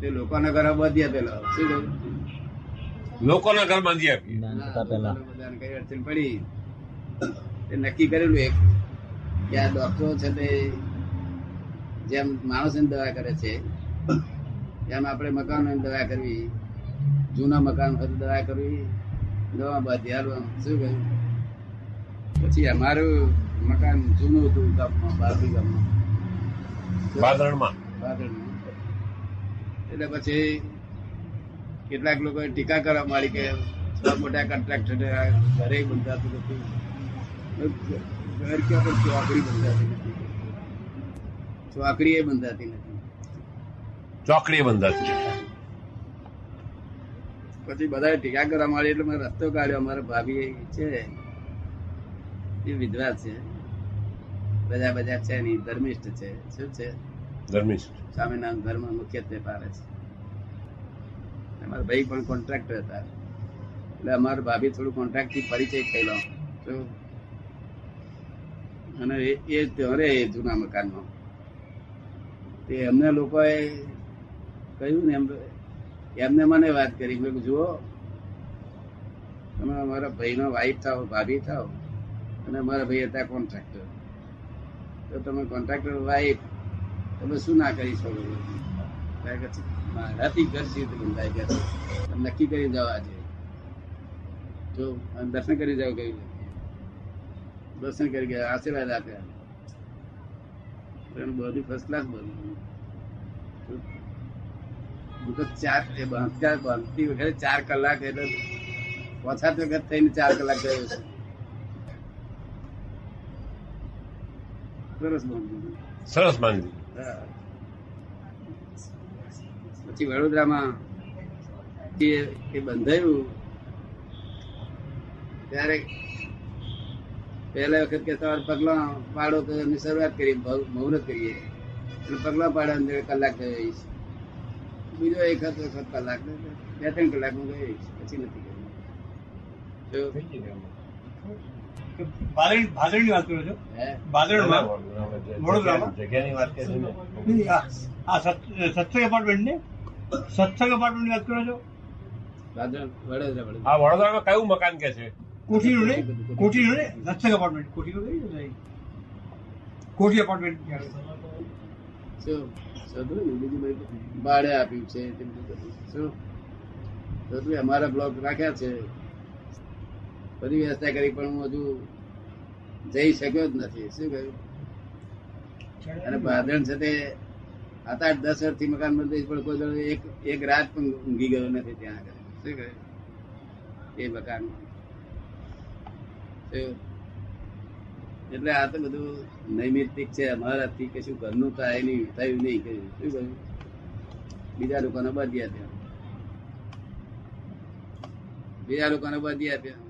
તે લોકોના ઘર બાંધી આપેલા શું કહ્યું? લોકોના ઘર બાંધી આપી. કઈ અડચણ પડી. તે નક્કી કરેલું એક કે આ ડોક્ટરો છે તે જેમ માણસોની દવા કરે છે એમ આપણે મકાનોની દવા કરવી જૂના મકાન પર દવા કરવી દવા બાંધી હાલવા શું કહ્યું? પછી અમારું મકાન જૂનું હતું ગામમાં બારબી ગામમાં. બાદરણમાં બાદલમાં. એટલે પછી કેટલાક લોકો ટીકા કરવા માંડી કે મોટા કોન્ટ્રાક્ટર ઘરે બંધાતું નથી ઘર ક્યાં પણ ચોકડી બંધાતી નથી ચોકડી એ બંધાતી નથી ચોકડી બંધાતી પછી બધા ટીકા કરવા માંડી એટલે મેં રસ્તો કાઢ્યો અમારે ભાભી છે એ વિધવા છે. બધા બધા છે નહીં ધર્મિષ્ઠ છે. શું છે? ધર્મિષ્ઠ સ્વામિનારાયણ ધર્મ મુખ્યત્વે પાડે છે અમારા ભાઈ પણ કોન્ટ્રાક્ટર હતા. એટલે અમારા ભાભી થોડું કોન્ટ્રાક્ટથી પરિચય થયેલો અને એ- રહે એ જૂના મકાનમાં. તે એમને લોકોએ કહ્યું ને એમ, એમને મને વાત કરી. મેં જુઓ, તમે અમારા ભાઈનો વાઈફ થાવ ભાભી થાવ અને અમારા ભાઈ હતા કોન્ટ્રાક્ટર તો તમે કોન્ટ્રાક્ટર વાઈફ તમે શું ના કરી શકો? નક્કી કરી જાઓ આજે. જો દર્શન કરી જાઓ કહ્યું દર્શન કરી ગયા, આશીર્વાદ આપ્યા. બધું ફર્સ્ટ ક્લાસ બધું હું તો ચાર બાંધતા બાંધતી વખતે ચાર કલાક એટલે પછાત વખત થઈને ચાર કલાક ગયો છે. સરસ બાંધ્યું. સરસ બાંધી હા. પછી વડોદરામાં એ બંધાયું, ત્યારે પહેલા વખત કે સવાર પગલા પાડો તો એની શરૂઆત કરી મુહૂર્ત કરીએ. એટલે પગલા પાડવા અંદર કલાક ગયો બીજો એક હતો કલાક. બે ત્રણ કલાક હું ગયો પછી નથી ગયો જો, ભાદરણી ભાદરણી વાત કરો છો? હે? વડોદરામાં? જગ્યાની વાત કરે છે ને નહીં, આ આ સત- સત્સંગ એપાર્ટમેન્ટ ને? સત્સંગ એપાર્ટમેન્ટ વાત કરો છો? દાદરા વડોદરા વડોદરા. આ વડોદરામાં કયું મકાન કે છે? કોઠીનું ને? કોઠીનું ને? સત્સંગ એપાર્ટમેન્ટ કોઠીનું કઈ જગ્યાએ? કોઠી એપાર્ટમેન્ટ ભાડે આપ્યું છે અમારા બ્લોક રાખ્યા છે. બધી વ્યવસ્થા કરી, પણ હું હજુ જઈ શક્યો જ નથી. શું કહ્યું? અને ભાદરણ છે તે સાત આઠ દસ વર્ષથી મકાન બંધ પણ કોઈ દાડો એક એક રાત પણ ઊંઘી ગયો નથી ત્યાં આગળ. શું કહ્યું? એ મકાન. એટલે આ તો બધું નૈમિત્તિક છે, અમારાથી કશું ઘરનું થાય નહીં, થયું નહીં કહ્યું શું કહ્યું? બીજા લોકોને બધી આપ્યા બીજા લોકોને બધી આપ્યા